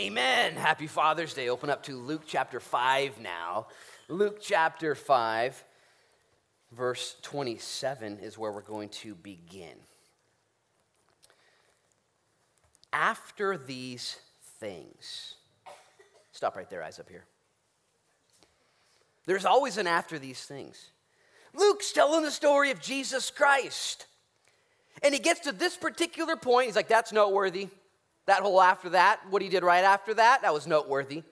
Amen. Happy Father's Day. Open up to Luke chapter 5 now. Luke chapter 5, verse 27 is where we're going to begin. After these things, stop right there, eyes up here. There's always an after these things. Luke's telling the story of Jesus Christ. And he gets to this particular point. He's like, that's noteworthy. That whole after that, what he did right after that, that was noteworthy.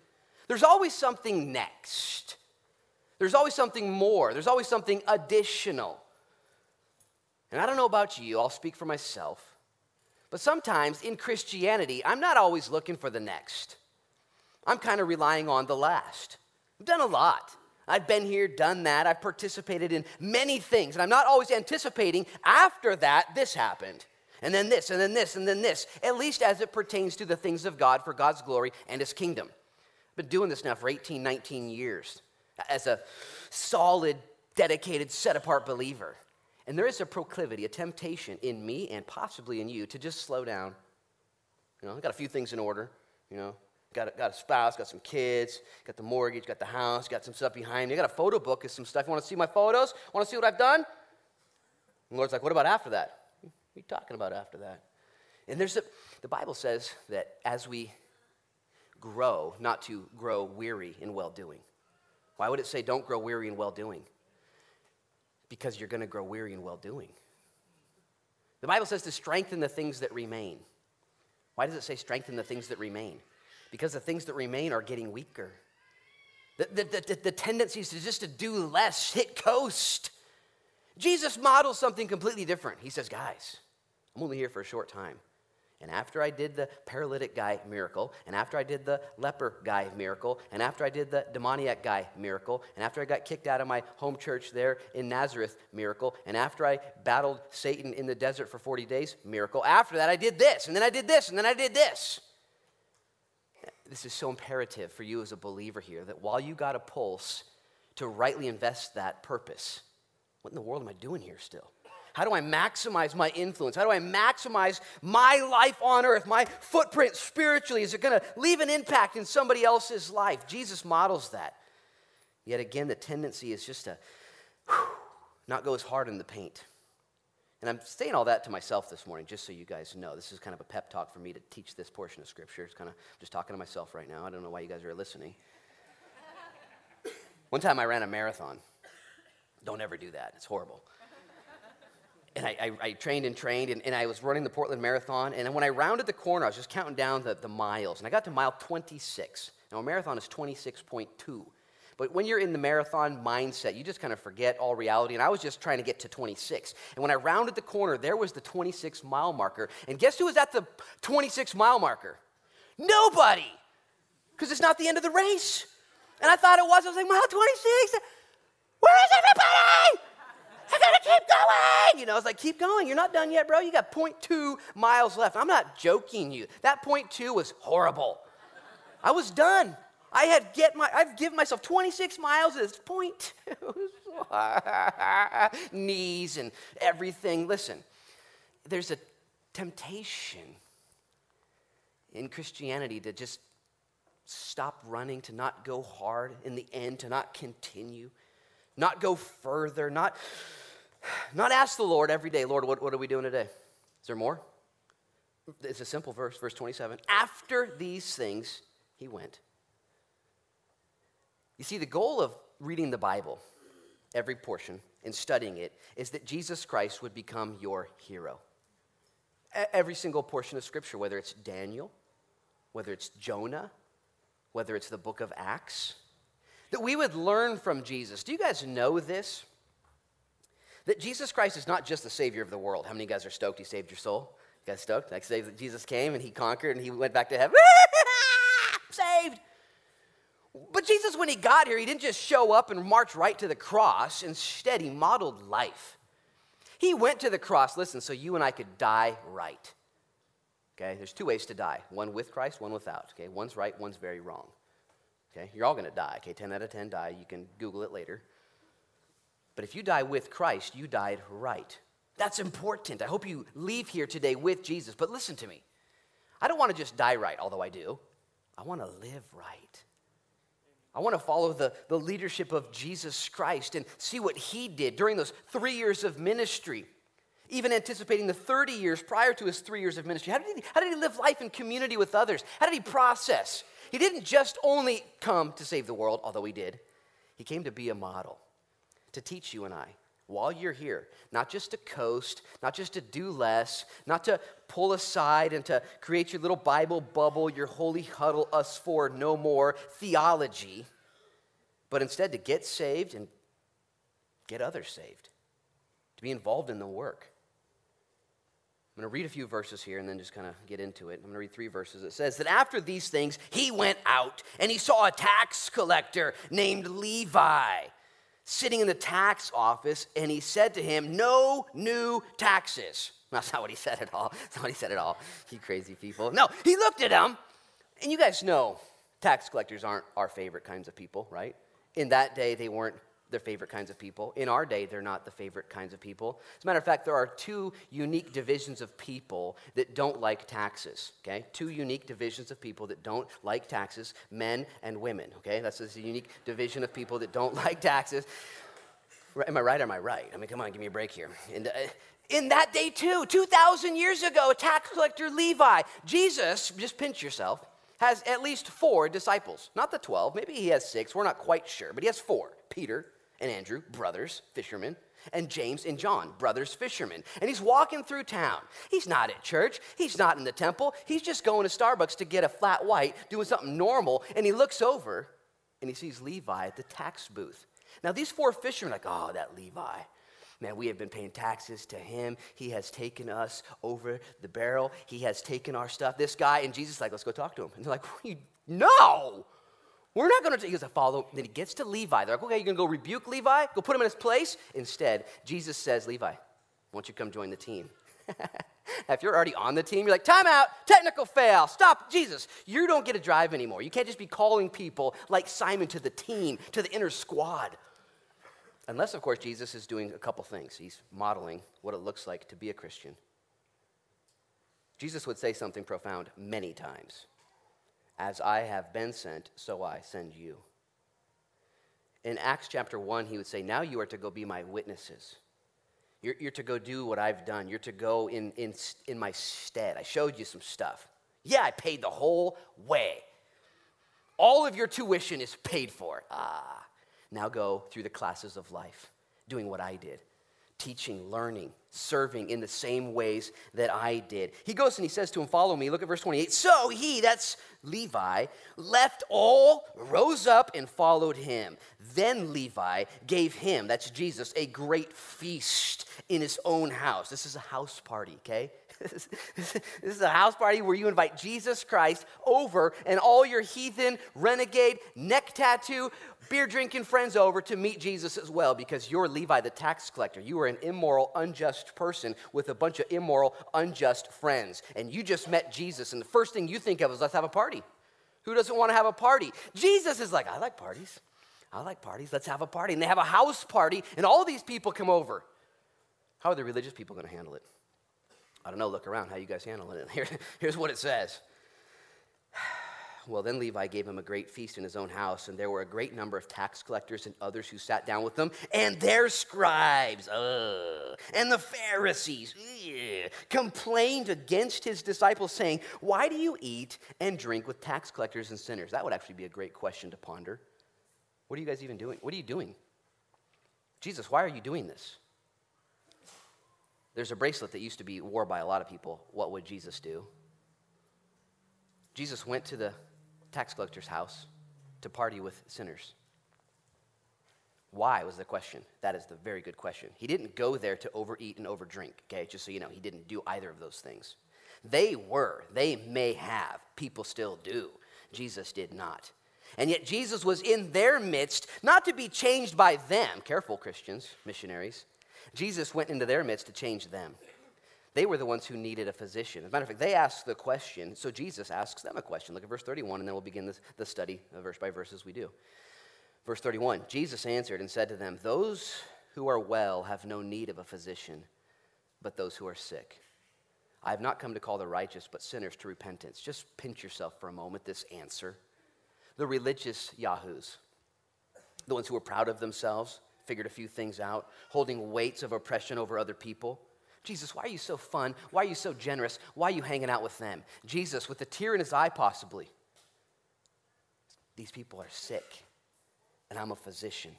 There's always something next. There's always something more. There's always something additional. And I don't know about you, I'll speak for myself. But sometimes in Christianity, I'm not always looking for the next. I'm kind of relying on the last. I've done a lot. I've been here, done that. I've participated in many things. And I'm not always anticipating after that, this happened and then this, and then this, and then this, at least as it pertains to the things of God for God's glory and His kingdom. I've been doing this now for 18, 19 years as a solid, dedicated, set apart believer. And there is a proclivity, a temptation in me and possibly in you to just slow down. You know, I've got a few things in order, you know. Got a, got a spouse, got some kids, got the mortgage, got the house, got some stuff behind me. I got a photo book of some stuff. You want to see my photos? Want to see what I've done? And the Lord's like, what about after that? Are you talking about after that? And there's a, the Bible says that as we grow, not to grow weary in well doing. Why would it say don't grow weary in well doing? Because you're going to grow weary in well doing. The Bible says to strengthen the things that remain. Why does it say strengthen the things that remain? Because the things that remain are getting weaker. The, the, the, the tendency is to just to do less, hit coast. Jesus models something completely different. He says, guys, I'm only here for a short time. And after I did the paralytic guy miracle, and after I did the leper guy miracle, and after I did the demoniac guy miracle, and after I got kicked out of my home church there in Nazareth miracle, and after I battled Satan in the desert for 40 days miracle, after that I did this, and then I did this, and then I did this. This is so imperative for you as a believer here that while you got a pulse to rightly invest that purpose, what in the world am I doing here still? How do I maximize my influence? How do I maximize my life on earth, my footprint spiritually? Is it going to leave an impact in somebody else's life? Jesus models that. Yet again, the tendency is just to whew, not go as hard in the paint. And I'm saying all that to myself this morning, just so you guys know. This is kind of a pep talk for me to teach this portion of Scripture. It's kind of just talking to myself right now. I don't know why you guys are listening. One time I ran a marathon. Don't ever do that, it's horrible and I, I, I, trained and trained, and, and, I was running the Portland Marathon. And when I rounded the corner, I was just counting down the, the miles, and I got to mile 26. Now, a marathon is 26.2. But when you're in the marathon mindset, you just kind of forget all reality. And I was just trying to get to 26. And when I rounded the corner, there was the 26 mile marker. And guess who was at the 26 mile marker? Nobody! Because it's not the end of the race. And I thought it was. I was like, mile 26? Where is everybody? I gotta keep going. You know, I was like, keep going. You're not done yet, bro. You got 0.2 miles left. I'm not joking you. That 0.2 was horrible. I was done. I had get my I've given myself 26 miles at this point. Knees and everything. Listen, there's a temptation in Christianity to just stop running, to not go hard in the end, to not continue not go further, not, not ask the Lord every day, Lord, what, what are we doing today? Is there more? It's a simple verse, verse 27. After these things, he went. You see, the goal of reading the Bible, every portion, and studying it, is that Jesus Christ would become your hero. Every single portion of Scripture, whether it's Daniel, whether it's Jonah, whether it's the book of Acts, that we would learn from Jesus. Do you guys know this? That Jesus Christ is not just the Savior of the world. How many of you guys are stoked He saved your soul? You guys stoked? Like, say that Jesus came and He conquered and He went back to heaven. saved! But Jesus, when He got here, He didn't just show up and march right to the cross. Instead, He modeled life. He went to the cross, listen, so you and I could die right. Okay, there's two ways to die one with Christ, one without. Okay, one's right, one's very wrong. Okay? You're all going to die. Okay? 10 out of 10 die. You can Google it later. But if you die with Christ, you died right. That's important. I hope you leave here today with Jesus. But listen to me. I don't want to just die right, although I do. I want to live right. I want to follow the, the leadership of Jesus Christ and see what he did during those three years of ministry, even anticipating the 30 years prior to his three years of ministry. How did he, how did he live life in community with others? How did he process? He didn't just only come to save the world, although he did. He came to be a model, to teach you and I while you're here, not just to coast, not just to do less, not to pull aside and to create your little Bible bubble, your holy huddle, us for no more theology, but instead to get saved and get others saved, to be involved in the work. I'm going to read a few verses here and then just kind of get into it. I'm going to read three verses. It says that after these things, he went out and he saw a tax collector named Levi sitting in the tax office, and he said to him, No new taxes. That's not what he said at all. That's not what he said at all. You crazy people. No, he looked at him, and you guys know tax collectors aren't our favorite kinds of people, right? In that day, they weren't their favorite kinds of people. In our day, they're not the favorite kinds of people. As a matter of fact, there are two unique divisions of people that don't like taxes, okay? Two unique divisions of people that don't like taxes men and women, okay? That's a unique division of people that don't like taxes. Am I right or am I right? I mean, come on, give me a break here. And, uh, in that day, too, 2,000 years ago, tax collector Levi, Jesus, just pinch yourself, has at least four disciples. Not the 12, maybe he has six, we're not quite sure, but he has four Peter, and Andrew, brothers, fishermen, and James and John, brothers, fishermen. And he's walking through town. He's not at church. He's not in the temple. He's just going to Starbucks to get a flat white, doing something normal. And he looks over and he sees Levi at the tax booth. Now, these four fishermen are like, oh, that Levi. Man, we have been paying taxes to him. He has taken us over the barrel. He has taken our stuff. This guy, and Jesus like, let's go talk to him. And they're like, no, we're not going to, he goes, I follow. Then he gets to Levi. They're like, okay, you're going to go rebuke Levi? Go put him in his place? Instead, Jesus says, Levi, won't you come join the team? if you're already on the team, you're like, time out, technical fail, stop, Jesus. You don't get to drive anymore. You can't just be calling people like Simon to the team, to the inner squad. Unless, of course, Jesus is doing a couple things. He's modeling what it looks like to be a Christian. Jesus would say something profound many times. As I have been sent, so I send you. In Acts chapter 1, he would say, Now you are to go be my witnesses. You're, you're to go do what I've done. You're to go in, in, in my stead. I showed you some stuff. Yeah, I paid the whole way. All of your tuition is paid for. Ah, now go through the classes of life, doing what I did teaching, learning, serving in the same ways that I did. He goes and he says to him, Follow me. Look at verse 28. So he, that's Levi, left all, rose up, and followed him. Then Levi gave him, that's Jesus, a great feast in his own house. This is a house party, okay? this is a house party where you invite Jesus Christ over and all your heathen, renegade, neck tattoo, beer drinking friends over to meet Jesus as well because you're Levi the tax collector. You are an immoral, unjust person with a bunch of immoral, unjust friends. And you just met Jesus, and the first thing you think of is let's have a party. Who doesn't want to have a party? Jesus is like, I like parties. I like parties. Let's have a party. And they have a house party, and all these people come over. How are the religious people going to handle it? I don't know. Look around. How you guys handle it? Here, here's what it says. Well, then Levi gave him a great feast in his own house, and there were a great number of tax collectors and others who sat down with them, and their scribes, and the Pharisees complained against his disciples, saying, Why do you eat and drink with tax collectors and sinners? That would actually be a great question to ponder. What are you guys even doing? What are you doing? Jesus, why are you doing this? There's a bracelet that used to be worn by a lot of people. What would Jesus do? Jesus went to the tax collector's house to party with sinners. Why was the question? That is the very good question. He didn't go there to overeat and overdrink, okay? Just so you know, he didn't do either of those things. They were, they may have, people still do. Jesus did not. And yet Jesus was in their midst, not to be changed by them. Careful, Christians, missionaries. Jesus went into their midst to change them. They were the ones who needed a physician. As a matter of fact, they asked the question, so Jesus asks them a question. Look at verse 31, and then we'll begin this, the study verse by verse as we do. Verse 31 Jesus answered and said to them, Those who are well have no need of a physician, but those who are sick. I have not come to call the righteous, but sinners to repentance. Just pinch yourself for a moment, this answer. The religious yahoos, the ones who were proud of themselves, figured a few things out, holding weights of oppression over other people. Jesus, why are you so fun? Why are you so generous? Why are you hanging out with them? Jesus, with a tear in his eye, possibly. These people are sick, and I'm a physician.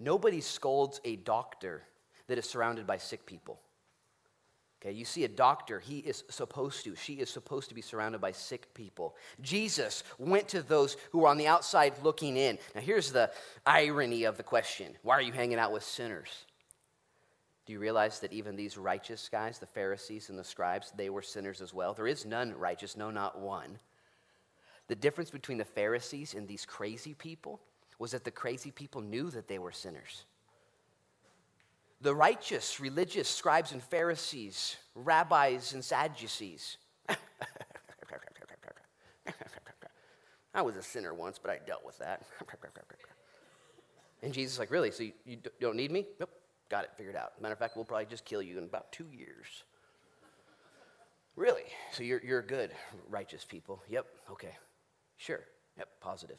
Nobody scolds a doctor that is surrounded by sick people. Okay, you see a doctor, he is supposed to, she is supposed to be surrounded by sick people. Jesus went to those who were on the outside looking in. Now, here's the irony of the question Why are you hanging out with sinners? Do you realize that even these righteous guys, the Pharisees and the scribes, they were sinners as well? There is none righteous, no, not one. The difference between the Pharisees and these crazy people was that the crazy people knew that they were sinners. The righteous, religious scribes and Pharisees, rabbis and Sadducees. I was a sinner once, but I dealt with that. and Jesus is like, Really? So you, don't need me? Nope. Got it figured out. Matter of fact, we'll probably just kill you in about two years. Really? So you're, you're good, righteous people? Yep. Okay. Sure. Yep. Positive.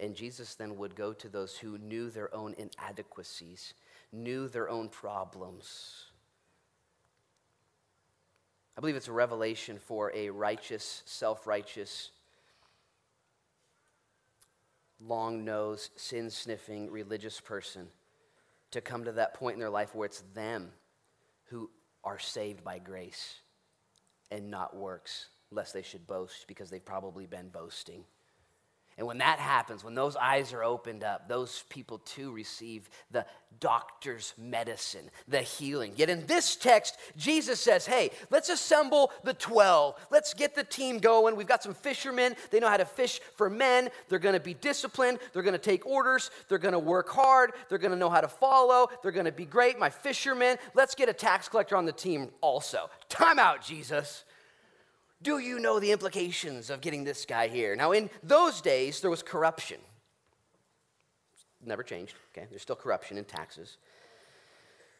And Jesus then would go to those who knew their own inadequacies knew their own problems. I believe it's a revelation for a righteous, self righteous, long nosed, sin sniffing religious person to come to that point in their life where it's them who are saved by grace and not works, lest they should boast because they've probably been boasting. And when that happens, when those eyes are opened up, those people too receive the doctor's medicine, the healing. Yet in this text, Jesus says, hey, let's assemble the 12. Let's get the team going. We've got some fishermen. They know how to fish for men. They're going to be disciplined. They're going to take orders. They're going to work hard. They're going to know how to follow. They're going to be great. My fishermen. Let's get a tax collector on the team also. Time out, Jesus. Do you know the implications of getting this guy here? Now, in those days, there was corruption. Never changed, okay? There's still corruption in taxes.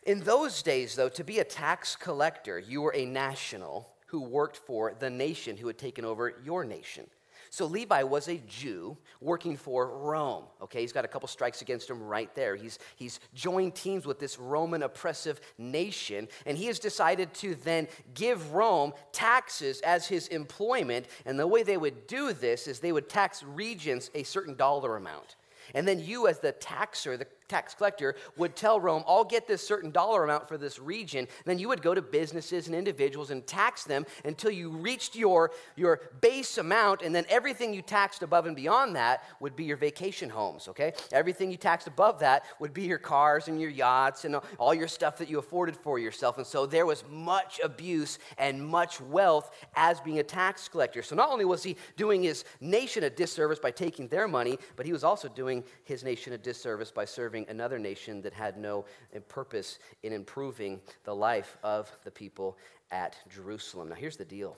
In those days, though, to be a tax collector, you were a national who worked for the nation who had taken over your nation. So Levi was a Jew working for Rome. Okay, he's got a couple strikes against him right there. He's, he's joined teams with this Roman oppressive nation, and he has decided to then give Rome taxes as his employment. And the way they would do this is they would tax regents a certain dollar amount. And then you, as the taxer, the tax collector would tell Rome, I'll get this certain dollar amount for this region. And then you would go to businesses and individuals and tax them until you reached your, your base amount. And then everything you taxed above and beyond that would be your vacation homes, okay? Everything you taxed above that would be your cars and your yachts and all your stuff that you afforded for yourself. And so there was much abuse and much wealth as being a tax collector. So not only was he doing his nation a disservice by taking their money, but he was also doing his nation a disservice by serving serving another nation that had no eh, purpose in improving the life of the people at Jerusalem. Now, here's the deal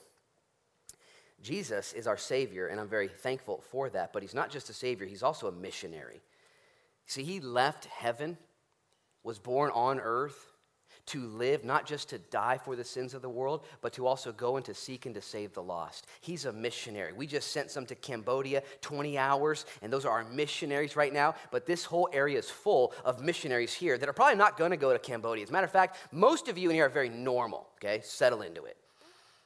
Jesus is our Savior, and I'm very thankful for that, but He's not just a Savior, He's also a missionary. See, He left heaven, was born on earth, to live, not just to die for the sins of the world, but to also go and to seek and to save the lost. He's a missionary. We just sent some to Cambodia, 20 hours, and those are our missionaries right now. But this whole area is full of missionaries here that are probably not going to go to Cambodia. As a matter of fact, most of you in here are very normal, okay? Settle into it.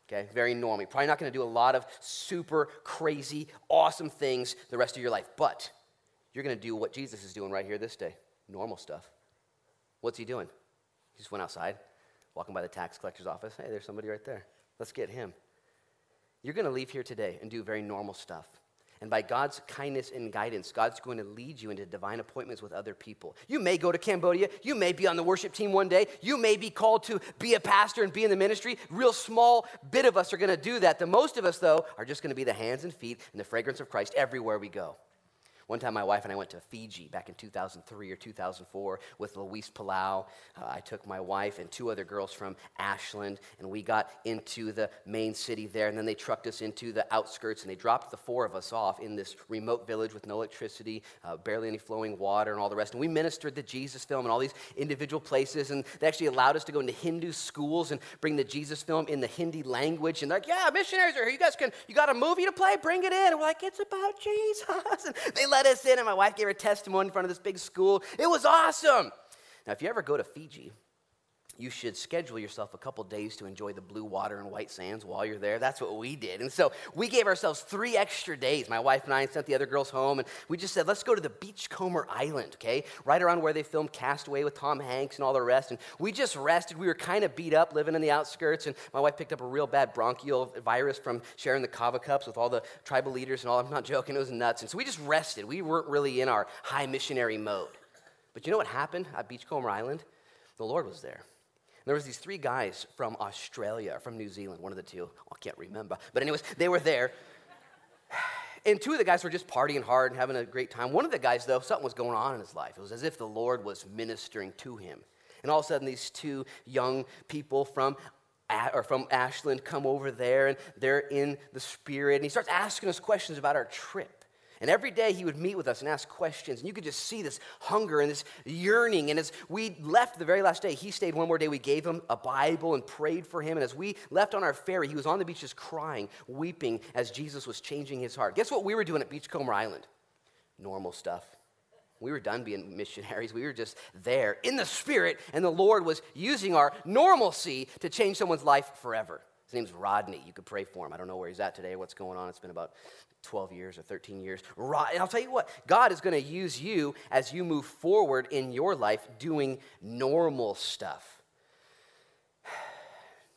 Okay, very normal. You're probably not going to do a lot of super crazy, awesome things the rest of your life, but you're going to do what Jesus is doing right here this day normal stuff. What's he doing? He just went outside, walking by the tax collector's office. Hey, there's somebody right there. Let's get him. You're going to leave here today and do very normal stuff. And by God's kindness and guidance, God's going to lead you into divine appointments with other people. You may go to Cambodia. You may be on the worship team one day. You may be called to be a pastor and be in the ministry. Real small bit of us are going to do that. The most of us, though, are just going to be the hands and feet and the fragrance of Christ everywhere we go. One time, my wife and I went to Fiji back in 2003 or 2004 with Luis Palau. Uh, I took my wife and two other girls from Ashland, and we got into the main city there. And then they trucked us into the outskirts, and they dropped the four of us off in this remote village with no electricity, uh, barely any flowing water, and all the rest. And we ministered the Jesus film in all these individual places, and they actually allowed us to go into Hindu schools and bring the Jesus film in the Hindi language. And they're like, "Yeah, missionaries are here. You guys can. You got a movie to play? Bring it in." And we're like, "It's about Jesus." And they let us in, and my wife gave her testimony in front of this big school. It was awesome. Now, if you ever go to Fiji, you should schedule yourself a couple days to enjoy the blue water and white sands while you're there. That's what we did. And so we gave ourselves three extra days. My wife and I sent the other girls home, and we just said, let's go to the Beachcomber Island, okay? Right around where they filmed Cast Away with Tom Hanks and all the rest. And we just rested. We were kind of beat up living in the outskirts, and my wife picked up a real bad bronchial virus from sharing the kava cups with all the tribal leaders and all. I'm not joking, it was nuts. And so we just rested. We weren't really in our high missionary mode. But you know what happened at Beachcomber Island? The Lord was there. There was these three guys from Australia, from New Zealand, one of the two. I can't remember. But anyways, they were there. And two of the guys were just partying hard and having a great time. One of the guys, though, something was going on in his life. It was as if the Lord was ministering to him. And all of a sudden, these two young people from or from Ashland come over there and they're in the spirit. And he starts asking us questions about our trip. And every day he would meet with us and ask questions. And you could just see this hunger and this yearning. And as we left the very last day, he stayed one more day. We gave him a Bible and prayed for him. And as we left on our ferry, he was on the beach just crying, weeping as Jesus was changing his heart. Guess what we were doing at Beachcomber Island? Normal stuff. We were done being missionaries. We were just there in the spirit, and the Lord was using our normalcy to change someone's life forever. His name's Rodney. You could pray for him. I don't know where he's at today, what's going on. It's been about 12 years or 13 years. And I'll tell you what, God is going to use you as you move forward in your life doing normal stuff.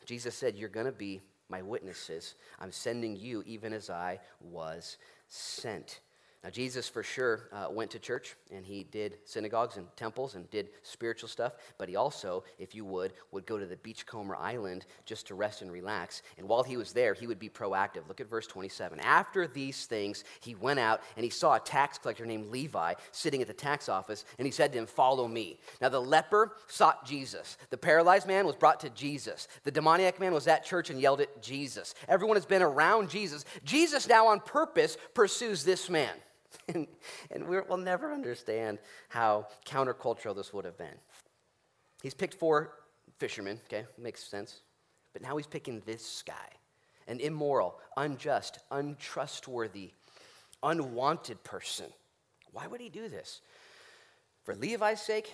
Jesus said, You're going to be my witnesses. I'm sending you even as I was sent. Now, Jesus for sure uh, went to church and he did synagogues and temples and did spiritual stuff, but he also, if you would, would go to the Beachcomber Island just to rest and relax. And while he was there, he would be proactive. Look at verse 27. After these things, he went out and he saw a tax collector named Levi sitting at the tax office, and he said to him, Follow me. Now, the leper sought Jesus. The paralyzed man was brought to Jesus. The demoniac man was at church and yelled at Jesus. Everyone has been around Jesus. Jesus now, on purpose, pursues this man. and, and we will never understand how countercultural this would have been. He's picked four fishermen, okay, makes sense. But now he's picking this guy an immoral, unjust, untrustworthy, unwanted person. Why would he do this? For Levi's sake,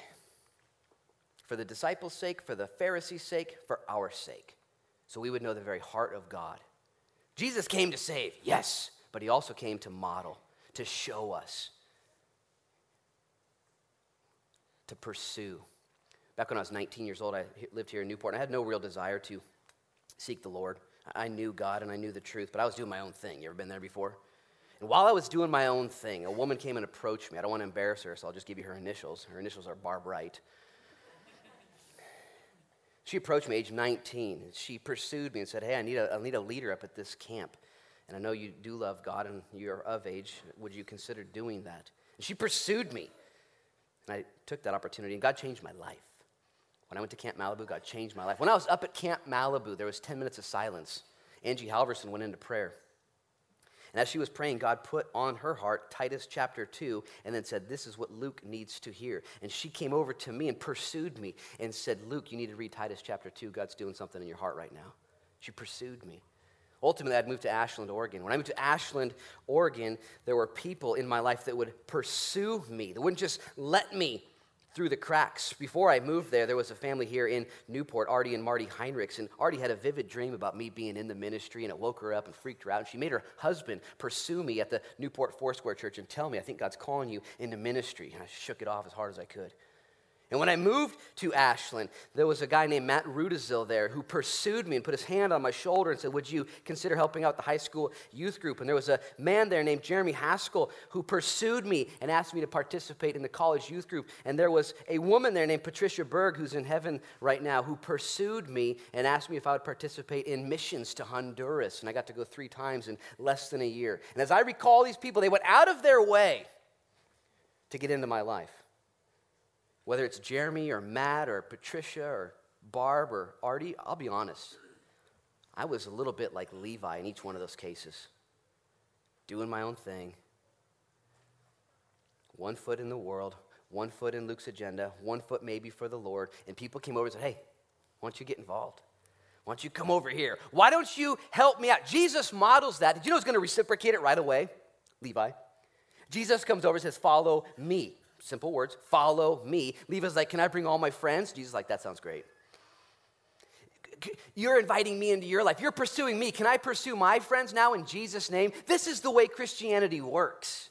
for the disciples' sake, for the Pharisees' sake, for our sake. So we would know the very heart of God. Jesus came to save, yes, but he also came to model to show us, to pursue. Back when I was 19 years old, I lived here in Newport, and I had no real desire to seek the Lord. I knew God and I knew the truth, but I was doing my own thing. You ever been there before? And while I was doing my own thing, a woman came and approached me. I don't want to embarrass her, so I'll just give you her initials. Her initials are Barb Wright. She approached me age 19. She pursued me and said, Hey, I need a, I need a leader up at this camp and I know you do love God and you're of age. Would you consider doing that? And she pursued me. And I took that opportunity, and God changed my life. When I went to Camp Malibu, God changed my life. When I was up at Camp Malibu, there was 10 minutes of silence. Angie Halverson went into prayer. And as she was praying, God put on her heart Titus chapter 2 and then said, This is what Luke needs to hear. And she came over to me and pursued me and said, Luke, you need to read Titus chapter 2. God's doing something in your heart right now. She pursued me. Ultimately, I'd moved to Ashland, Oregon. When I moved to Ashland, Oregon, there were people in my life that would pursue me, that wouldn't just let me through the cracks. Before I moved there, there was a family here in Newport, Artie and Marty Heinrichs, and Artie had a vivid dream about me being in the ministry, and it woke her up and freaked her out. And she made her husband pursue me at the Newport Foursquare Church and tell me, I think God's calling you into ministry. And I shook it off as hard as I could. And when I moved to Ashland, there was a guy named Matt Rudisill there who pursued me and put his hand on my shoulder and said, Would you consider helping out the high school youth group? And there was a man there named Jeremy Haskell who pursued me and asked me to participate in the college youth group. And there was a woman there named Patricia Berg who's in heaven right now who pursued me and asked me if I would participate in missions to Honduras. And I got to go three times in less than a year. And as I recall these people, they went out of their way to get into my life. Whether it's Jeremy or Matt or Patricia or Barb or Artie, I'll be honest. I was a little bit like Levi in each one of those cases, doing my own thing. One foot in the world, one foot in Luke's agenda, one foot maybe for the Lord. And people came over and said, Hey, why don't you get involved? Why don't you come over here? Why don't you help me out? Jesus models that. Did you know he's going to reciprocate it right away? Levi. Jesus comes over and says, Follow me. Simple words, follow me. Levi's like, Can I bring all my friends? Jesus like, That sounds great. You're inviting me into your life. You're pursuing me. Can I pursue my friends now in Jesus' name? This is the way Christianity works.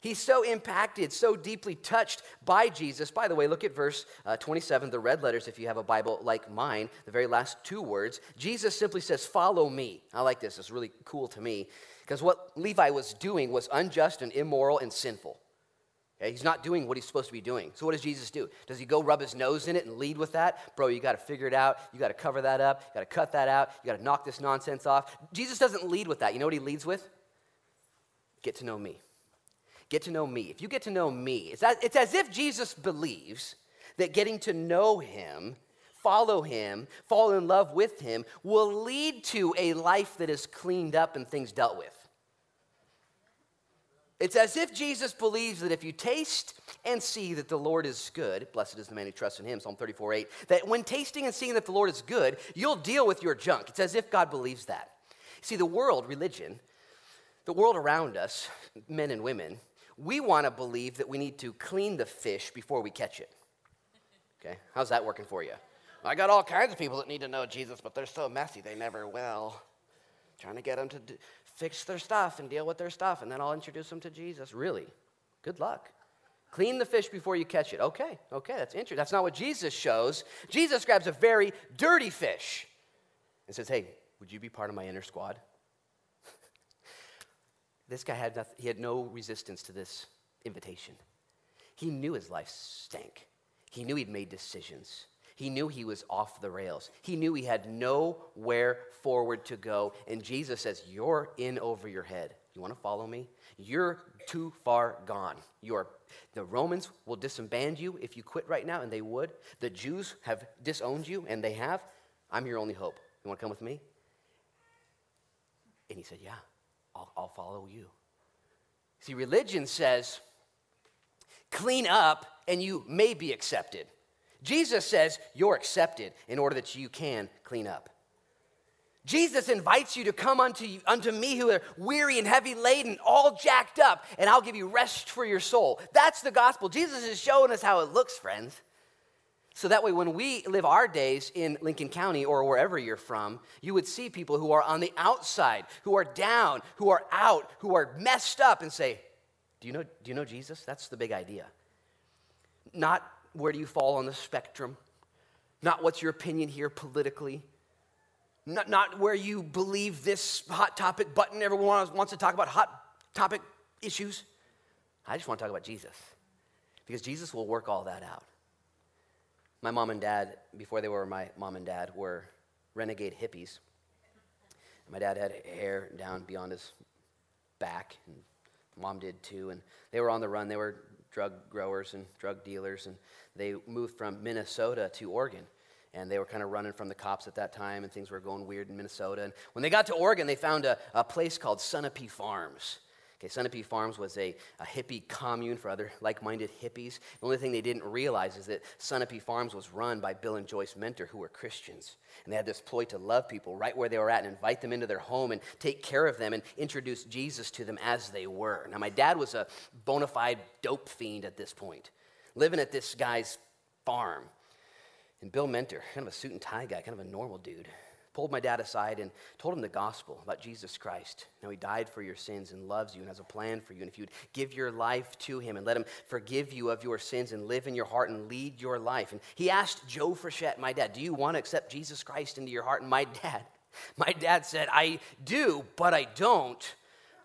He's so impacted, so deeply touched by Jesus. By the way, look at verse uh, 27, the red letters, if you have a Bible like mine, the very last two words. Jesus simply says, Follow me. I like this, it's really cool to me, because what Levi was doing was unjust and immoral and sinful. Okay? He's not doing what he's supposed to be doing. So, what does Jesus do? Does he go rub his nose in it and lead with that? Bro, you got to figure it out. You got to cover that up. You got to cut that out. You got to knock this nonsense off. Jesus doesn't lead with that. You know what he leads with? Get to know me. Get to know me. If you get to know me, it's it's as if Jesus believes that getting to know him, follow him, fall in love with him, will lead to a life that is cleaned up and things dealt with. It's as if Jesus believes that if you taste and see that the Lord is good, blessed is the man who trusts in him, Psalm 34 8, that when tasting and seeing that the Lord is good, you'll deal with your junk. It's as if God believes that. See, the world, religion, the world around us, men and women, we want to believe that we need to clean the fish before we catch it. Okay, how's that working for you? I got all kinds of people that need to know Jesus, but they're so messy, they never will. Trying to get them to d- fix their stuff and deal with their stuff, and then I'll introduce them to Jesus. Really? Good luck. Clean the fish before you catch it. Okay, okay, that's interesting. That's not what Jesus shows. Jesus grabs a very dirty fish and says, Hey, would you be part of my inner squad? This guy had, nothing, he had no resistance to this invitation. He knew his life stank. He knew he'd made decisions. He knew he was off the rails. He knew he had nowhere forward to go. And Jesus says, You're in over your head. You want to follow me? You're too far gone. You are, the Romans will disband you if you quit right now, and they would. The Jews have disowned you, and they have. I'm your only hope. You want to come with me? And he said, Yeah. I'll, I'll follow you. See, religion says, clean up and you may be accepted. Jesus says, you're accepted in order that you can clean up. Jesus invites you to come unto, you, unto me who are weary and heavy laden, all jacked up, and I'll give you rest for your soul. That's the gospel. Jesus is showing us how it looks, friends. So that way, when we live our days in Lincoln County or wherever you're from, you would see people who are on the outside, who are down, who are out, who are messed up, and say, Do you know, do you know Jesus? That's the big idea. Not where do you fall on the spectrum, not what's your opinion here politically, not, not where you believe this hot topic button. Everyone wants to talk about hot topic issues. I just want to talk about Jesus because Jesus will work all that out. My mom and dad, before they were my mom and dad, were renegade hippies. My dad had hair down beyond his back, and mom did too. And they were on the run. They were drug growers and drug dealers, and they moved from Minnesota to Oregon. And they were kind of running from the cops at that time, and things were going weird in Minnesota. And when they got to Oregon, they found a, a place called Sunapee Farms. Okay, Sunapee Farms was a, a hippie commune for other like minded hippies. The only thing they didn't realize is that Sunapee Farms was run by Bill and Joyce Mentor, who were Christians. And they had this ploy to love people right where they were at and invite them into their home and take care of them and introduce Jesus to them as they were. Now, my dad was a bona fide dope fiend at this point, living at this guy's farm. And Bill Mentor, kind of a suit and tie guy, kind of a normal dude, pulled my dad aside and told him the gospel about Jesus Christ. Now, he died for your sins and loves you and has a plan for you. And if you'd give your life to him and let him forgive you of your sins and live in your heart and lead your life. And he asked Joe Frechette, my dad, Do you want to accept Jesus Christ into your heart? And my dad, my dad said, I do, but I don't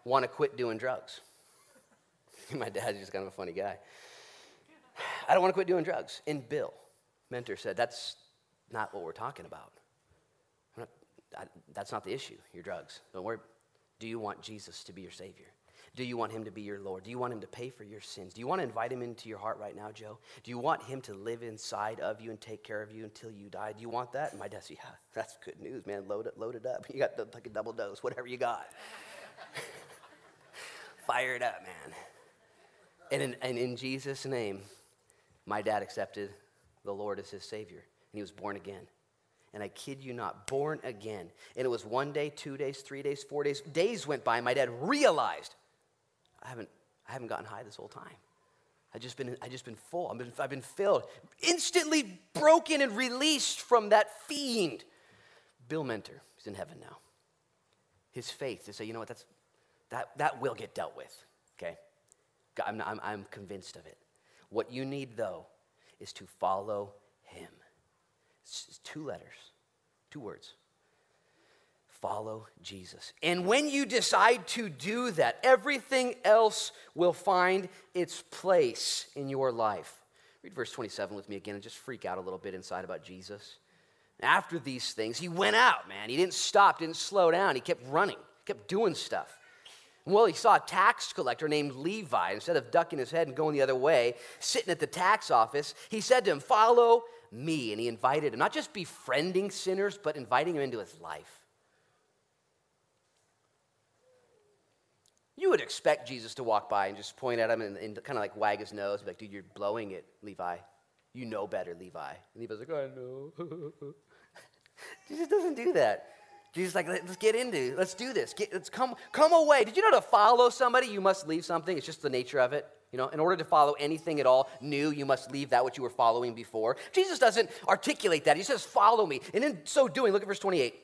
want to quit doing drugs. my dad's just kind of a funny guy. I don't want to quit doing drugs. And Bill, Mentor, said, That's not what we're talking about that's not the issue, your drugs. Don't worry. Do you want Jesus to be your Savior? Do you want him to be your Lord? Do you want him to pay for your sins? Do you want to invite him into your heart right now, Joe? Do you want him to live inside of you and take care of you until you die? Do you want that? And my dad said, Yeah, that's good news, man. Load it, load it up. You got like a double dose, whatever you got. Fire it up, man. And in, and in Jesus' name, my dad accepted the Lord as his Savior, and he was born again. And I kid you not, born again. And it was one day, two days, three days, four days. Days went by, and my dad realized I haven't, I haven't gotten high this whole time. I've just been, I've just been full. I've been, I've been filled, instantly broken and released from that fiend. Bill Mentor, he's in heaven now. His faith to say, you know what, that's, that, that will get dealt with, okay? I'm, I'm, I'm convinced of it. What you need, though, is to follow him. It's two letters, two words follow Jesus. And when you decide to do that, everything else will find its place in your life. Read verse 27 with me again and just freak out a little bit inside about Jesus. After these things, he went out, man. He didn't stop, didn't slow down. He kept running, kept doing stuff. Well, he saw a tax collector named Levi. Instead of ducking his head and going the other way, sitting at the tax office, he said to him, Follow me. And he invited him, not just befriending sinners, but inviting him into his life. You would expect Jesus to walk by and just point at him and, and kind of like wag his nose, be like, dude, you're blowing it, Levi. You know better, Levi. And Levi's like, I know. Jesus doesn't do that. Jesus like, let's get into, let's do this. Get, let's come, come away. Did you know to follow somebody, you must leave something? It's just the nature of it. You know, in order to follow anything at all new, you must leave that which you were following before. Jesus doesn't articulate that. He says, follow me. And in so doing, look at verse 28.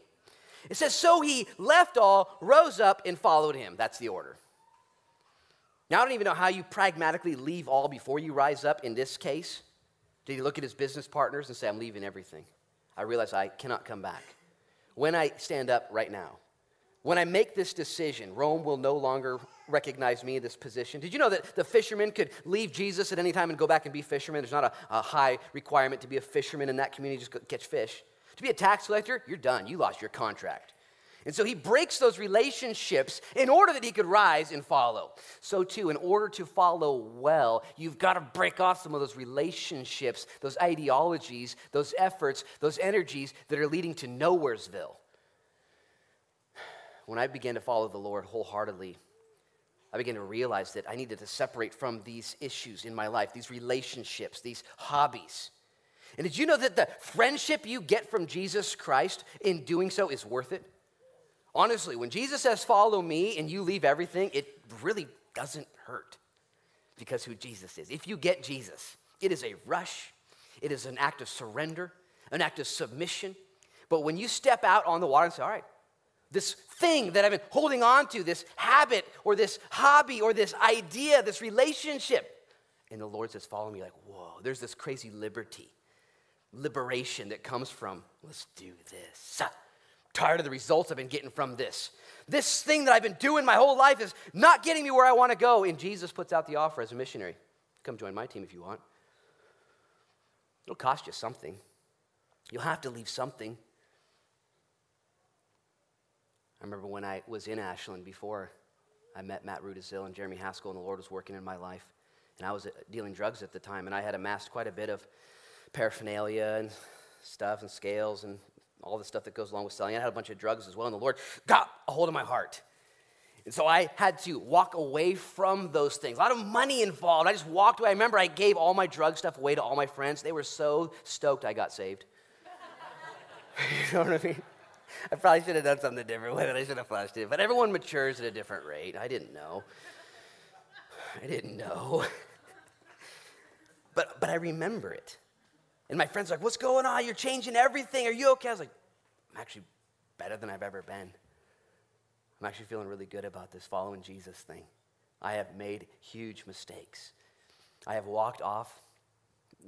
It says, So he left all, rose up, and followed him. That's the order. Now, I don't even know how you pragmatically leave all before you rise up in this case. Did he look at his business partners and say, I'm leaving everything? I realize I cannot come back. When I stand up right now, when I make this decision, Rome will no longer recognize me in this position. Did you know that the fishermen could leave Jesus at any time and go back and be fishermen? There's not a, a high requirement to be a fisherman in that community, just catch fish. To be a tax collector, you're done. You lost your contract. And so he breaks those relationships in order that he could rise and follow. So, too, in order to follow well, you've got to break off some of those relationships, those ideologies, those efforts, those energies that are leading to Nowheresville. When I began to follow the Lord wholeheartedly, I began to realize that I needed to separate from these issues in my life, these relationships, these hobbies. And did you know that the friendship you get from Jesus Christ in doing so is worth it? Honestly, when Jesus says, Follow me, and you leave everything, it really doesn't hurt because who Jesus is. If you get Jesus, it is a rush, it is an act of surrender, an act of submission. But when you step out on the water and say, All right, this thing that I've been holding on to, this habit or this hobby or this idea, this relationship, and the Lord says, Follow me, like, whoa, there's this crazy liberty liberation that comes from, let's do this. Tired of the results I've been getting from this. This thing that I've been doing my whole life is not getting me where I want to go. And Jesus puts out the offer as a missionary. Come join my team if you want. It'll cost you something. You'll have to leave something. I remember when I was in Ashland before I met Matt Rudisill and Jeremy Haskell, and the Lord was working in my life. And I was uh, dealing drugs at the time, and I had amassed quite a bit of paraphernalia and stuff and scales and all the stuff that goes along with selling. I had a bunch of drugs as well, and the Lord got a hold of my heart. And so I had to walk away from those things. A lot of money involved. I just walked away. I remember I gave all my drug stuff away to all my friends. They were so stoked I got saved. you know what I mean? I probably should have done something different with it. I should have flushed it. But everyone matures at a different rate. I didn't know. I didn't know. but, but I remember it. And my friend's are like, What's going on? You're changing everything. Are you okay? I was like, I'm actually better than I've ever been. I'm actually feeling really good about this following Jesus thing. I have made huge mistakes. I have walked off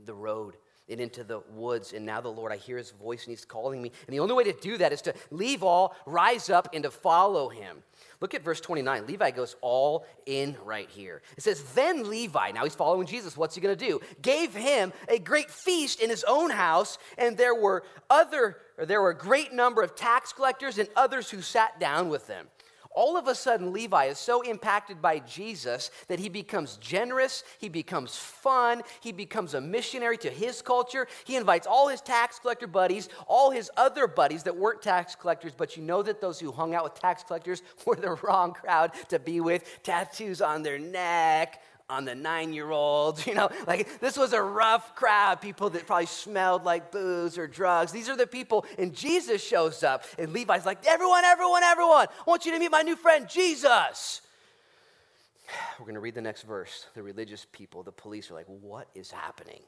the road and into the woods, and now the Lord, I hear his voice and he's calling me. And the only way to do that is to leave all, rise up, and to follow him. Look at verse 29. Levi goes all in right here. It says, Then Levi, now he's following Jesus, what's he going to do? Gave him a great feast in his own house, and there were other, or there were a great number of tax collectors and others who sat down with them. All of a sudden, Levi is so impacted by Jesus that he becomes generous, he becomes fun, he becomes a missionary to his culture. He invites all his tax collector buddies, all his other buddies that weren't tax collectors, but you know that those who hung out with tax collectors were the wrong crowd to be with. Tattoos on their neck, on the nine year olds. You know, like this was a rough crowd, people that probably smelled like booze or drugs. These are the people, and Jesus shows up, and Levi's like, Everyone, everyone, everyone, I want you to meet my new friend, Jesus. We're going to read the next verse. The religious people, the police are like, What is happening?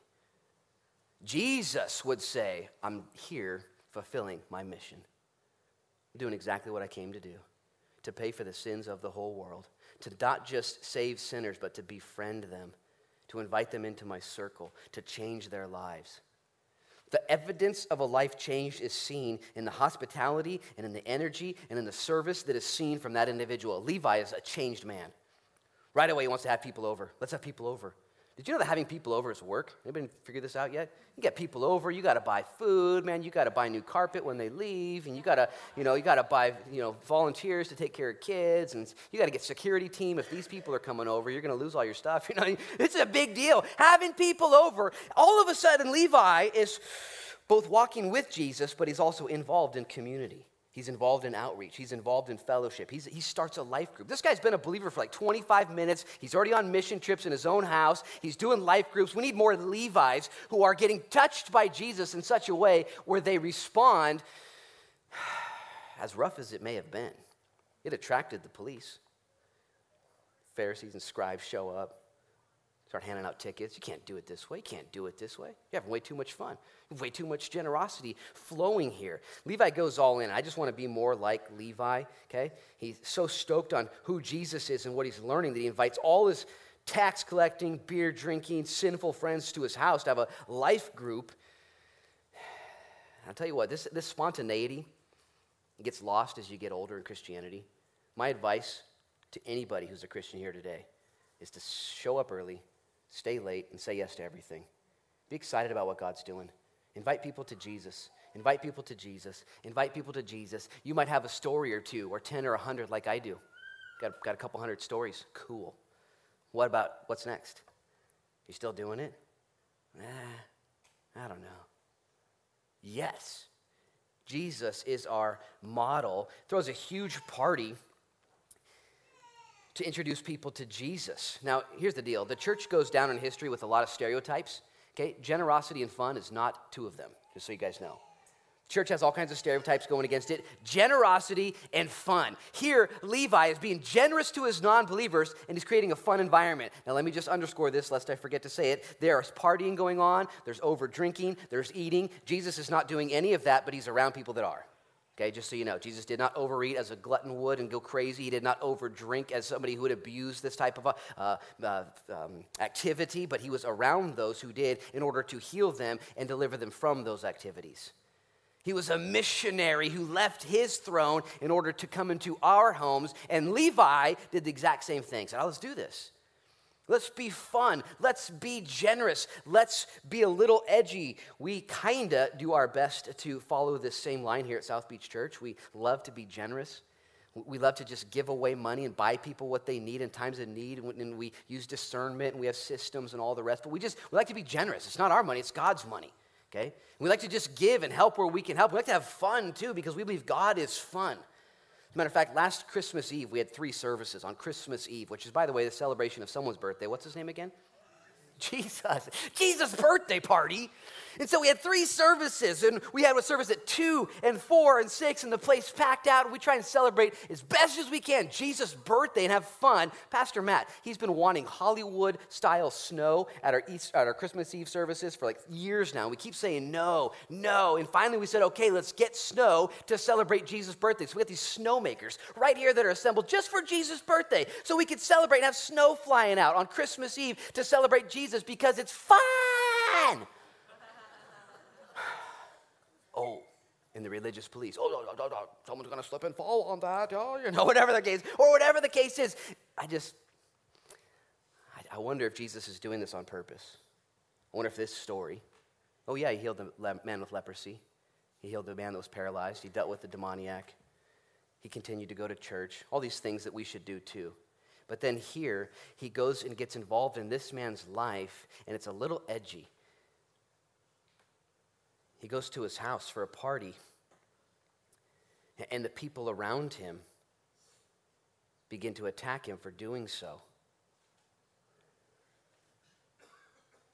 Jesus would say, I'm here fulfilling my mission, doing exactly what I came to do to pay for the sins of the whole world to not just save sinners, but to befriend them, to invite them into my circle, to change their lives. The evidence of a life changed is seen in the hospitality and in the energy and in the service that is seen from that individual. Levi is a changed man. Right away, he wants to have people over. Let's have people over. Did you know that having people over is work? Anybody figure this out yet? You get people over, you got to buy food, man. You got to buy new carpet when they leave, and you got to, you know, you got to buy, you know, volunteers to take care of kids, and you got to get security team. If these people are coming over, you're to lose all your stuff. You know, it's a big deal. Having people over, all of a sudden, Levi is both walking with Jesus, but he's also involved in community. He's involved in outreach. He's involved in fellowship. He's, he starts a life group. This guy's been a believer for like 25 minutes. He's already on mission trips in his own house. He's doing life groups. We need more Levites who are getting touched by Jesus in such a way where they respond, as rough as it may have been. It attracted the police. Pharisees and scribes show up start handing out tickets. You can't do it this way. You can't do it this way. You're having way too much fun. Way too much generosity flowing here. Levi goes all in. I just want to be more like Levi, okay? He's so stoked on who Jesus is and what he's learning that he invites all his tax collecting, beer drinking, sinful friends to his house to have a life group. I'll tell you what, this, this spontaneity gets lost as you get older in Christianity. My advice to anybody who's a Christian here today is to show up early, stay late, and say yes to everything. Be excited about what God's doing. Invite people to Jesus. Invite people to Jesus. Invite people to Jesus. You might have a story or two, or 10 or 100 like I do. Got, got a couple hundred stories. Cool. What about what's next? You still doing it? Eh, I don't know. Yes. Jesus is our model. Throws a huge party to introduce people to Jesus. Now, here's the deal the church goes down in history with a lot of stereotypes. Okay, generosity and fun is not two of them, just so you guys know. Church has all kinds of stereotypes going against it generosity and fun. Here, Levi is being generous to his non believers and he's creating a fun environment. Now, let me just underscore this lest I forget to say it. There's partying going on, there's over drinking, there's eating. Jesus is not doing any of that, but he's around people that are. Okay, just so you know, Jesus did not overeat as a glutton would and go crazy. He did not overdrink as somebody who would abuse this type of uh, uh, um, activity, but he was around those who did in order to heal them and deliver them from those activities. He was a missionary who left his throne in order to come into our homes, and Levi did the exact same thing. Said, oh, let's do this. Let's be fun. Let's be generous. Let's be a little edgy. We kind of do our best to follow this same line here at South Beach Church. We love to be generous. We love to just give away money and buy people what they need in times of need. And we use discernment and we have systems and all the rest. But we just we like to be generous. It's not our money, it's God's money. Okay? We like to just give and help where we can help. We like to have fun too because we believe God is fun. As a matter of fact, last Christmas Eve, we had three services on Christmas Eve, which is, by the way, the celebration of someone's birthday. What's his name again? Jesus. Jesus' birthday party. And so we had three services, and we had a service at two and four and six, and the place packed out. We try and celebrate as best as we can Jesus' birthday and have fun. Pastor Matt, he's been wanting Hollywood style snow at our, East, at our Christmas Eve services for like years now. We keep saying no, no. And finally we said, okay, let's get snow to celebrate Jesus' birthday. So we got these snowmakers right here that are assembled just for Jesus' birthday. So we could celebrate and have snow flying out on Christmas Eve to celebrate Jesus because it's fun. oh, in the religious police, oh, no, no, no, someone's going to slip and fall on that, oh, you know, whatever the case, or whatever the case is. I just, I, I wonder if Jesus is doing this on purpose. I wonder if this story, oh, yeah, he healed the le- man with leprosy, he healed the man that was paralyzed, he dealt with the demoniac. He continued to go to church, all these things that we should do too. But then here, he goes and gets involved in this man's life, and it's a little edgy. He goes to his house for a party, and the people around him begin to attack him for doing so.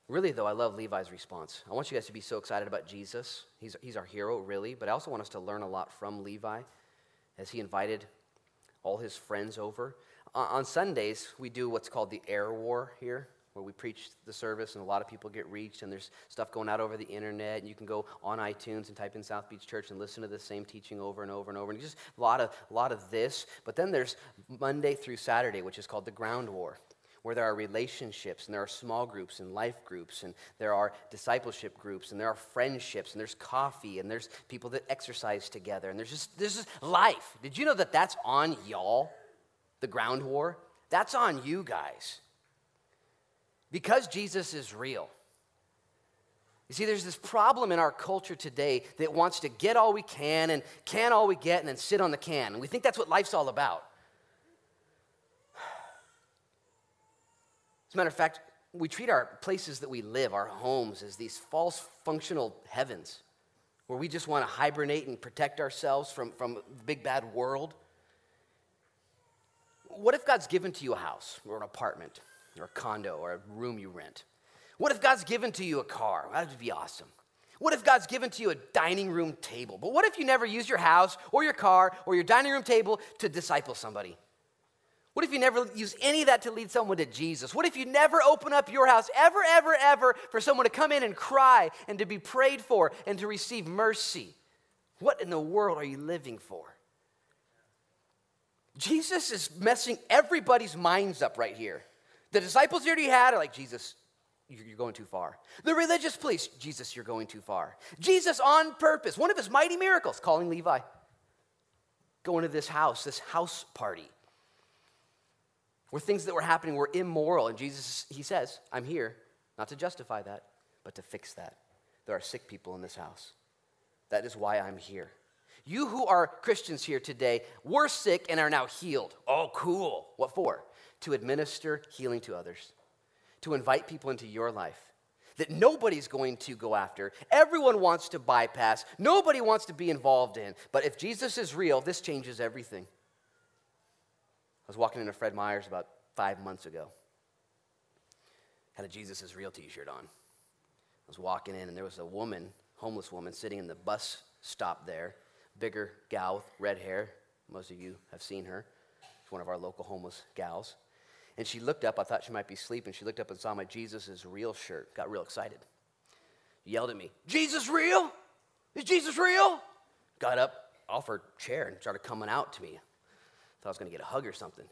Really, though, I love Levi's response. I want you guys to be so excited about Jesus. He's, he's our hero, really, but I also want us to learn a lot from Levi as he invited all his friends over. On Sundays, we do what's called the air war here, where we preach the service and a lot of people get reached, and there's stuff going out over the internet. And you can go on iTunes and type in South Beach Church and listen to the same teaching over and over and over. And just a lot of, a lot of this. But then there's Monday through Saturday, which is called the ground war where there are relationships and there are small groups and life groups and there are discipleship groups and there are friendships and there's coffee and there's people that exercise together and there's just this is life. Did you know that that's on y'all? The ground war? That's on you guys. Because Jesus is real. You see, there's this problem in our culture today that wants to get all we can and can all we get and then sit on the can. And we think that's what life's all about. As a matter of fact, we treat our places that we live, our homes, as these false functional heavens where we just want to hibernate and protect ourselves from, from the big bad world. What if God's given to you a house or an apartment or a condo or a room you rent? What if God's given to you a car? That would be awesome. What if God's given to you a dining room table? But what if you never use your house or your car or your dining room table to disciple somebody? What if you never use any of that to lead someone to Jesus? What if you never open up your house ever, ever, ever for someone to come in and cry and to be prayed for and to receive mercy? What in the world are you living for? Jesus is messing everybody's minds up right here. The disciples he already had are like, Jesus, you're going too far. The religious police, Jesus, you're going too far. Jesus on purpose, one of his mighty miracles, calling Levi, going to this house, this house party where things that were happening were immoral. And Jesus, he says, I'm here not to justify that, but to fix that. There are sick people in this house. That is why I'm here. You who are Christians here today were sick and are now healed. Oh, cool. What for? To administer healing to others, to invite people into your life that nobody's going to go after. Everyone wants to bypass. Nobody wants to be involved in. But if Jesus is real, this changes everything. I was walking into Fred Meyer's about five months ago. Had a Jesus is Real t shirt on. I was walking in, and there was a woman, homeless woman, sitting in the bus stop there. Bigger gal with red hair. Most of you have seen her. She's one of our local homeless gals. And she looked up. I thought she might be sleeping. She looked up and saw my Jesus Real shirt. Got real excited. Yelled at me, Jesus real? Is Jesus real? Got up off her chair and started coming out to me. Thought I was going to get a hug or something.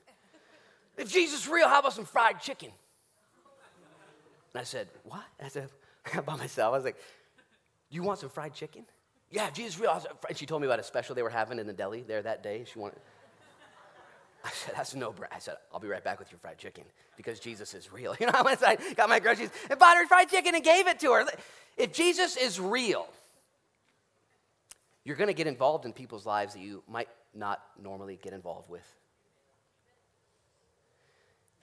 If Jesus real, how about some fried chicken? And I said, What? I said, by myself. I was like, You want some fried chicken? Yeah, Jesus real. And she told me about a special they were having in the deli there that day. She wanted. I said, That's no bread. I said, I'll be right back with your fried chicken because Jesus is real. You know, I went inside, got my groceries, and bought her fried chicken and gave it to her. If Jesus is real, you're going to get involved in people's lives that you might not normally get involved with.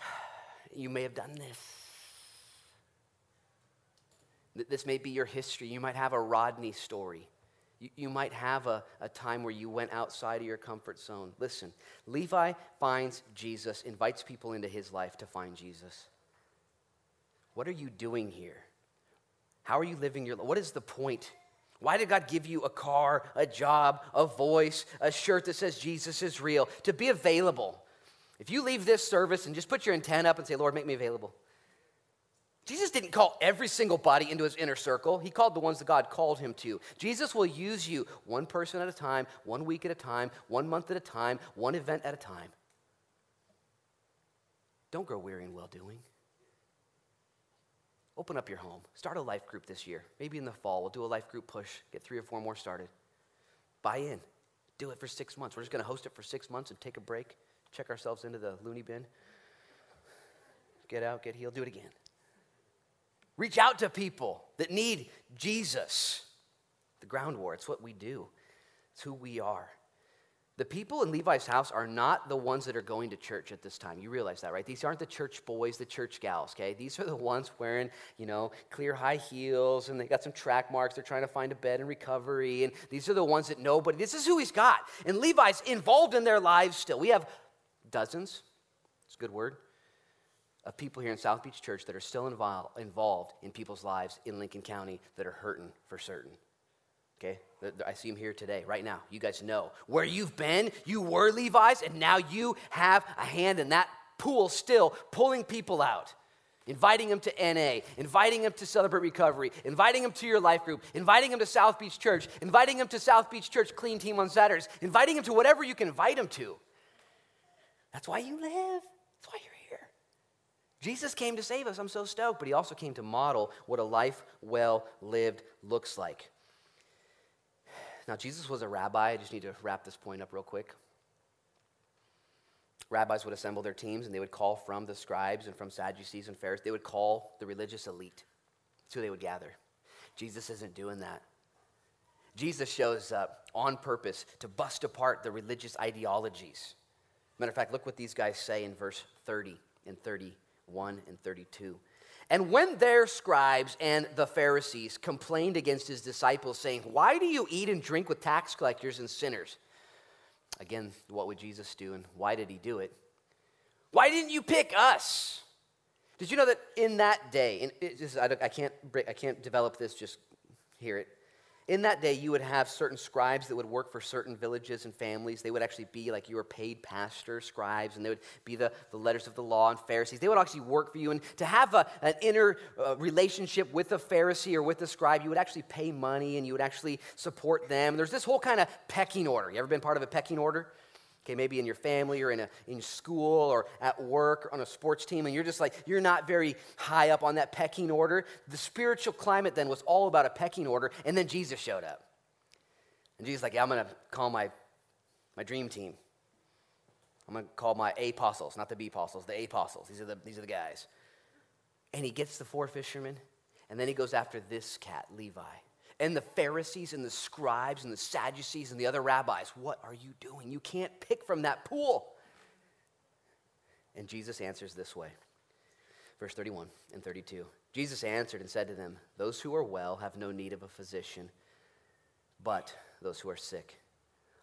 You may have done this. This may be your history. You might have a Rodney story. You, might have a, a time where you went outside of your comfort zone. Listen, Levi finds Jesus, invites people into his life to find Jesus. What are you doing here? How are you living your life? What is the point why did God give you a car, a job, a voice, a shirt that says Jesus is real? To be available. If you leave this service and just put your antenna up and say, Lord, make me available. Jesus didn't call every single body into his inner circle. He called the ones that God called him to. Jesus will use you one person at a time, one week at a time, one month at a time, one event at a time. Don't grow weary in well doing. Open up your home. Start a life group this year. Maybe in the fall, we'll do a life group push, get three or four more started. Buy in. Do it for six months. We're just going to host it for six months and take a break, check ourselves into the loony bin. Get out, get healed, do it again. Reach out to people that need Jesus. The ground war, it's what we do, it's who we are. The people in Levi's house are not the ones that are going to church at this time. You realize that, right? These aren't the church boys, the church gals, okay? These are the ones wearing, you know, clear high heels and they got some track marks. They're trying to find a bed in recovery. And these are the ones that nobody, this is who he's got. And Levi's involved in their lives still. We have dozens, it's a good word, of people here in South Beach Church that are still involved, involved in people's lives in Lincoln County that are hurting for certain. Okay? I see him here today, right now. You guys know where you've been. You were Levi's, and now you have a hand in that pool still, pulling people out, inviting them to NA, inviting them to Celebrate Recovery, inviting them to your life group, inviting them to South Beach Church, inviting them to South Beach Church Clean Team on Saturdays, inviting them to whatever you can invite them to. That's why you live. That's why you're. Jesus came to save us. I'm so stoked, but he also came to model what a life well lived looks like. Now, Jesus was a rabbi. I just need to wrap this point up real quick. Rabbis would assemble their teams and they would call from the scribes and from Sadducees and Pharisees. They would call the religious elite. That's who they would gather. Jesus isn't doing that. Jesus shows up on purpose to bust apart the religious ideologies. Matter of fact, look what these guys say in verse 30 and 31 and 32. And when their scribes and the Pharisees complained against his disciples, saying, Why do you eat and drink with tax collectors and sinners? Again, what would Jesus do and why did he do it? Why didn't you pick us? Did you know that in that day, and just, I, I, can't break, I can't develop this, just hear it. In that day, you would have certain scribes that would work for certain villages and families. They would actually be like your paid pastor scribes, and they would be the, the letters of the law and Pharisees. They would actually work for you. And to have a, an inner uh, relationship with a Pharisee or with a scribe, you would actually pay money and you would actually support them. There's this whole kind of pecking order. You ever been part of a pecking order? Okay, maybe in your family or in, a, in school or at work or on a sports team, and you're just like, you're not very high up on that pecking order. The spiritual climate then was all about a pecking order, and then Jesus showed up. And Jesus like, yeah, I'm going to call my, my dream team. I'm going to call my apostles, not the B apostles, the apostles. These are the, these are the guys. And he gets the four fishermen, and then he goes after this cat, Levi and the Pharisees and the scribes and the Sadducees and the other rabbis, What are you doing? You can't pick from that pool. And Jesus answers this way. Verse 31 and 32. Jesus answered and said to them, Those who are well have no need of a physician, but those who are sick.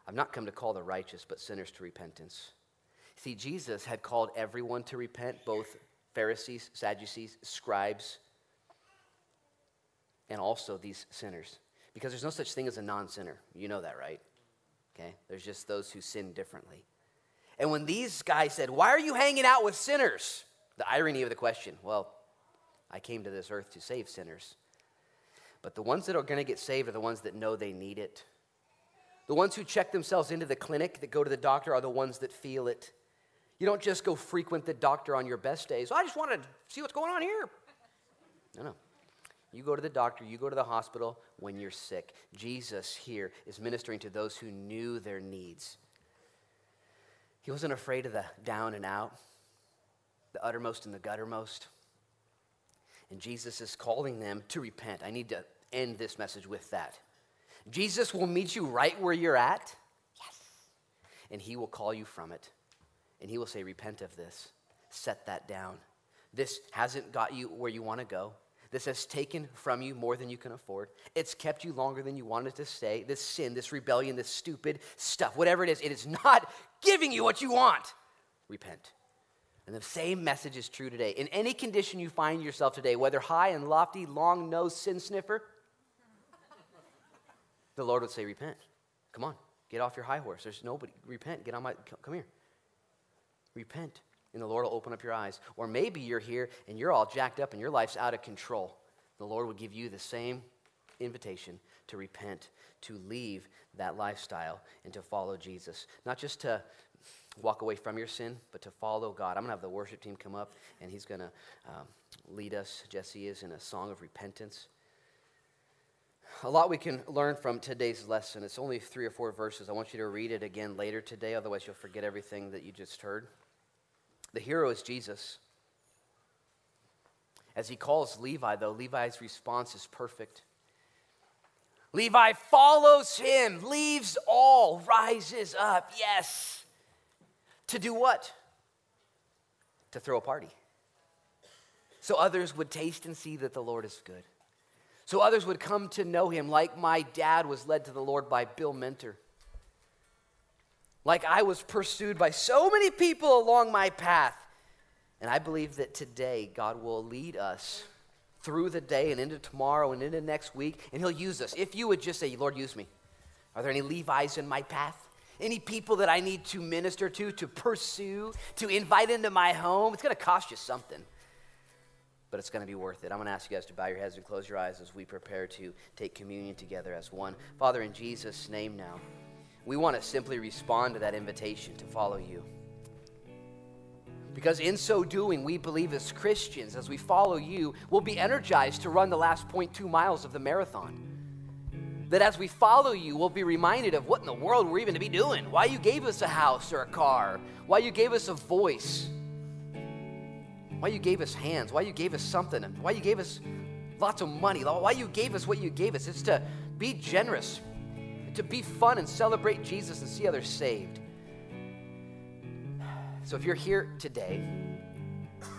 I've not come to call the righteous, but sinners to repentance. See, Jesus had called everyone to repent, both Pharisees, Sadducees, scribes, and also these sinners. Because there's no such thing as a non sinner. You know that, right? Okay? There's just those who sin differently. And when these guys said, Why are you hanging out with sinners? The irony of the question, well, I came to this earth to save sinners. But the ones that are going to get saved are the ones that know they need it. The ones who check themselves into the clinic, that go to the doctor, are the ones that feel it. You don't just go frequent the doctor on your best days. I just want to see what's going on here. No, no. You go to the doctor, you go to the hospital when you're sick. Jesus here is ministering to those who knew their needs. He wasn't afraid of the down and out, the uttermost and the guttermost. And Jesus is calling them to repent. I need to end this message with that. Jesus will meet you right where you're at. Yes. And he will call you from it. And he will say, Repent of this. Set that down. This hasn't got you where you want to go. This has taken from you more than you can afford. It's kept you longer than you wanted to stay. This sin, this rebellion, this stupid stuff, whatever it is, it is not giving you what you want. Repent. And the same message is true today. In any condition you find yourself today, whether high and lofty, long nosed sin sniffer, the Lord would say, Repent. Come on, get off your high horse. There's nobody. Repent. Get on my. Come here. Repent and the Lord will open up your eyes. Or maybe you're here and you're all jacked up and your life's out of control. The Lord will give you the same invitation to repent, to leave that lifestyle, and to follow Jesus. Not just to walk away from your sin, but to follow God. I'm going to have the worship team come up, and he's going to um, lead us. Jesse is in a song of repentance. A lot we can learn from today's lesson. It's only three or four verses. I want you to read it again later today, otherwise, you'll forget everything that you just heard. The hero is Jesus. As he calls Levi, though, Levi's response is perfect. Levi follows him, leaves all, rises up. Yes. To do what? To throw a party. So others would taste and see that the Lord is good. So others would come to know him, like my dad was led to the Lord by Bill Mentor. Like I was pursued by so many people along my path. And I believe that today God will lead us through the day and into tomorrow and into next week, and He'll use us. If you would just say, Lord, use me. Are there any Levi's in my path? Any people that I need to minister to, to pursue, to invite into my home? It's going to cost you something, but it's going to be worth it. I'm going to ask you guys to bow your heads and close your eyes as we prepare to take communion together as one. Father, in Jesus' name now, we want to simply respond to that invitation to follow you. Because in so doing, we believe as Christians, as we follow you, we'll be energized to run the last 0.2 miles of the marathon. That as we follow you, we'll be reminded of what in the world we're even to be doing, why you gave us a house or a car, why you gave us a voice, why you gave us hands, why you gave us something, why you gave us lots of money, why you gave us what you gave us. It's to be generous, to be fun and celebrate Jesus and see others saved. So if you're here today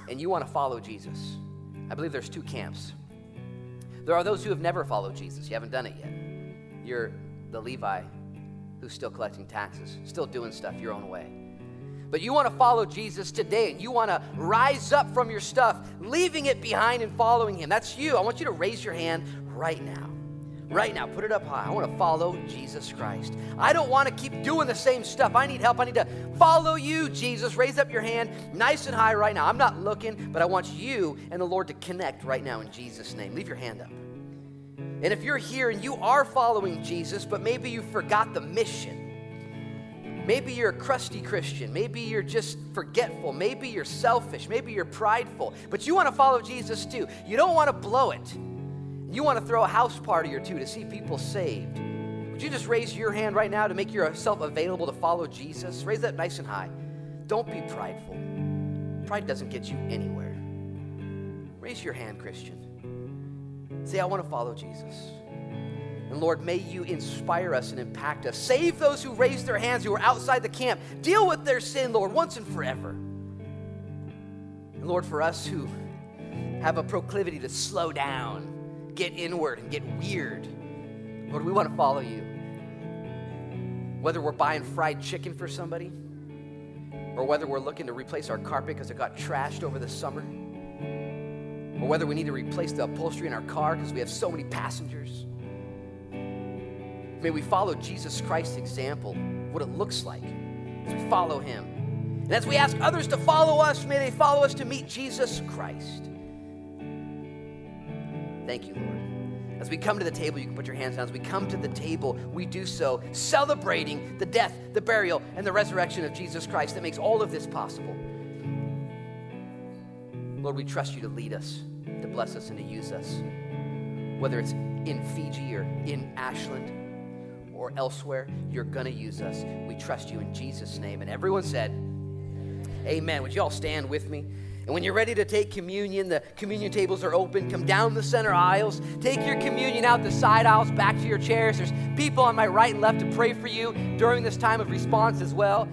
and you want to follow Jesus, I believe there's two camps. There are those who have never followed Jesus, you haven't done it yet. You're the Levi who's still collecting taxes, still doing stuff your own way. But you want to follow Jesus today and you want to rise up from your stuff, leaving it behind and following him. That's you. I want you to raise your hand right now right now. Put it up high. I want to follow Jesus Christ. I don't want to keep doing the same stuff. I need help. I need to follow you, Jesus. Raise up your hand nice and high right now. I'm not looking, but I want you and the Lord to connect right now in Jesus' name. Leave your hand up. And if you're here and you are following Jesus, but maybe you forgot the mission, Maybe you're a crusty Christian. Maybe you're just forgetful. Maybe you're selfish. Maybe you're prideful. But you want to follow Jesus too. You don't want to blow it you want to throw a house party or two to see people saved, would you just raise your hand right now to make yourself available to follow Jesus? Raise that nice and high. Don't be prideful. Pride doesn't get you anywhere. Raise your hand, Christian. Say, I want to follow Jesus. And Lord, may you inspire us and impact us. Save those who raised their hands who are outside the camp. Deal with their sin, Lord, once and forever. And Lord, for us who have a proclivity to slow down, get inward and get weird. Lord, we want to follow you. Whether we're buying fried chicken for somebody, or whether we're looking to replace our carpet because it got trashed over the summer, or whether we need to replace the upholstery in our car because we have so many passengers. May we follow Jesus Christ's example, what it looks like as we follow him. And as we ask others to follow us, may they follow us to meet Jesus Christ. Thank you, Lord. As we come to the table, you can put your hands down. As we come to the table, we do so celebrating the death, the burial, and the resurrection of Jesus Christ that makes all of this possible. Lord, we trust you to lead us, to bless us, and to use us. Whether it's in Fiji or in Ashland or elsewhere, you're going to use us. We trust you in Jesus' name. And everyone said, Amen. Would you all stand with me? And when you're ready to take communion, the communion tables are open. Come down the center aisles. Take your communion out the side aisles, back to your chairs. There's people on my right and left to pray for you during this time of response as well.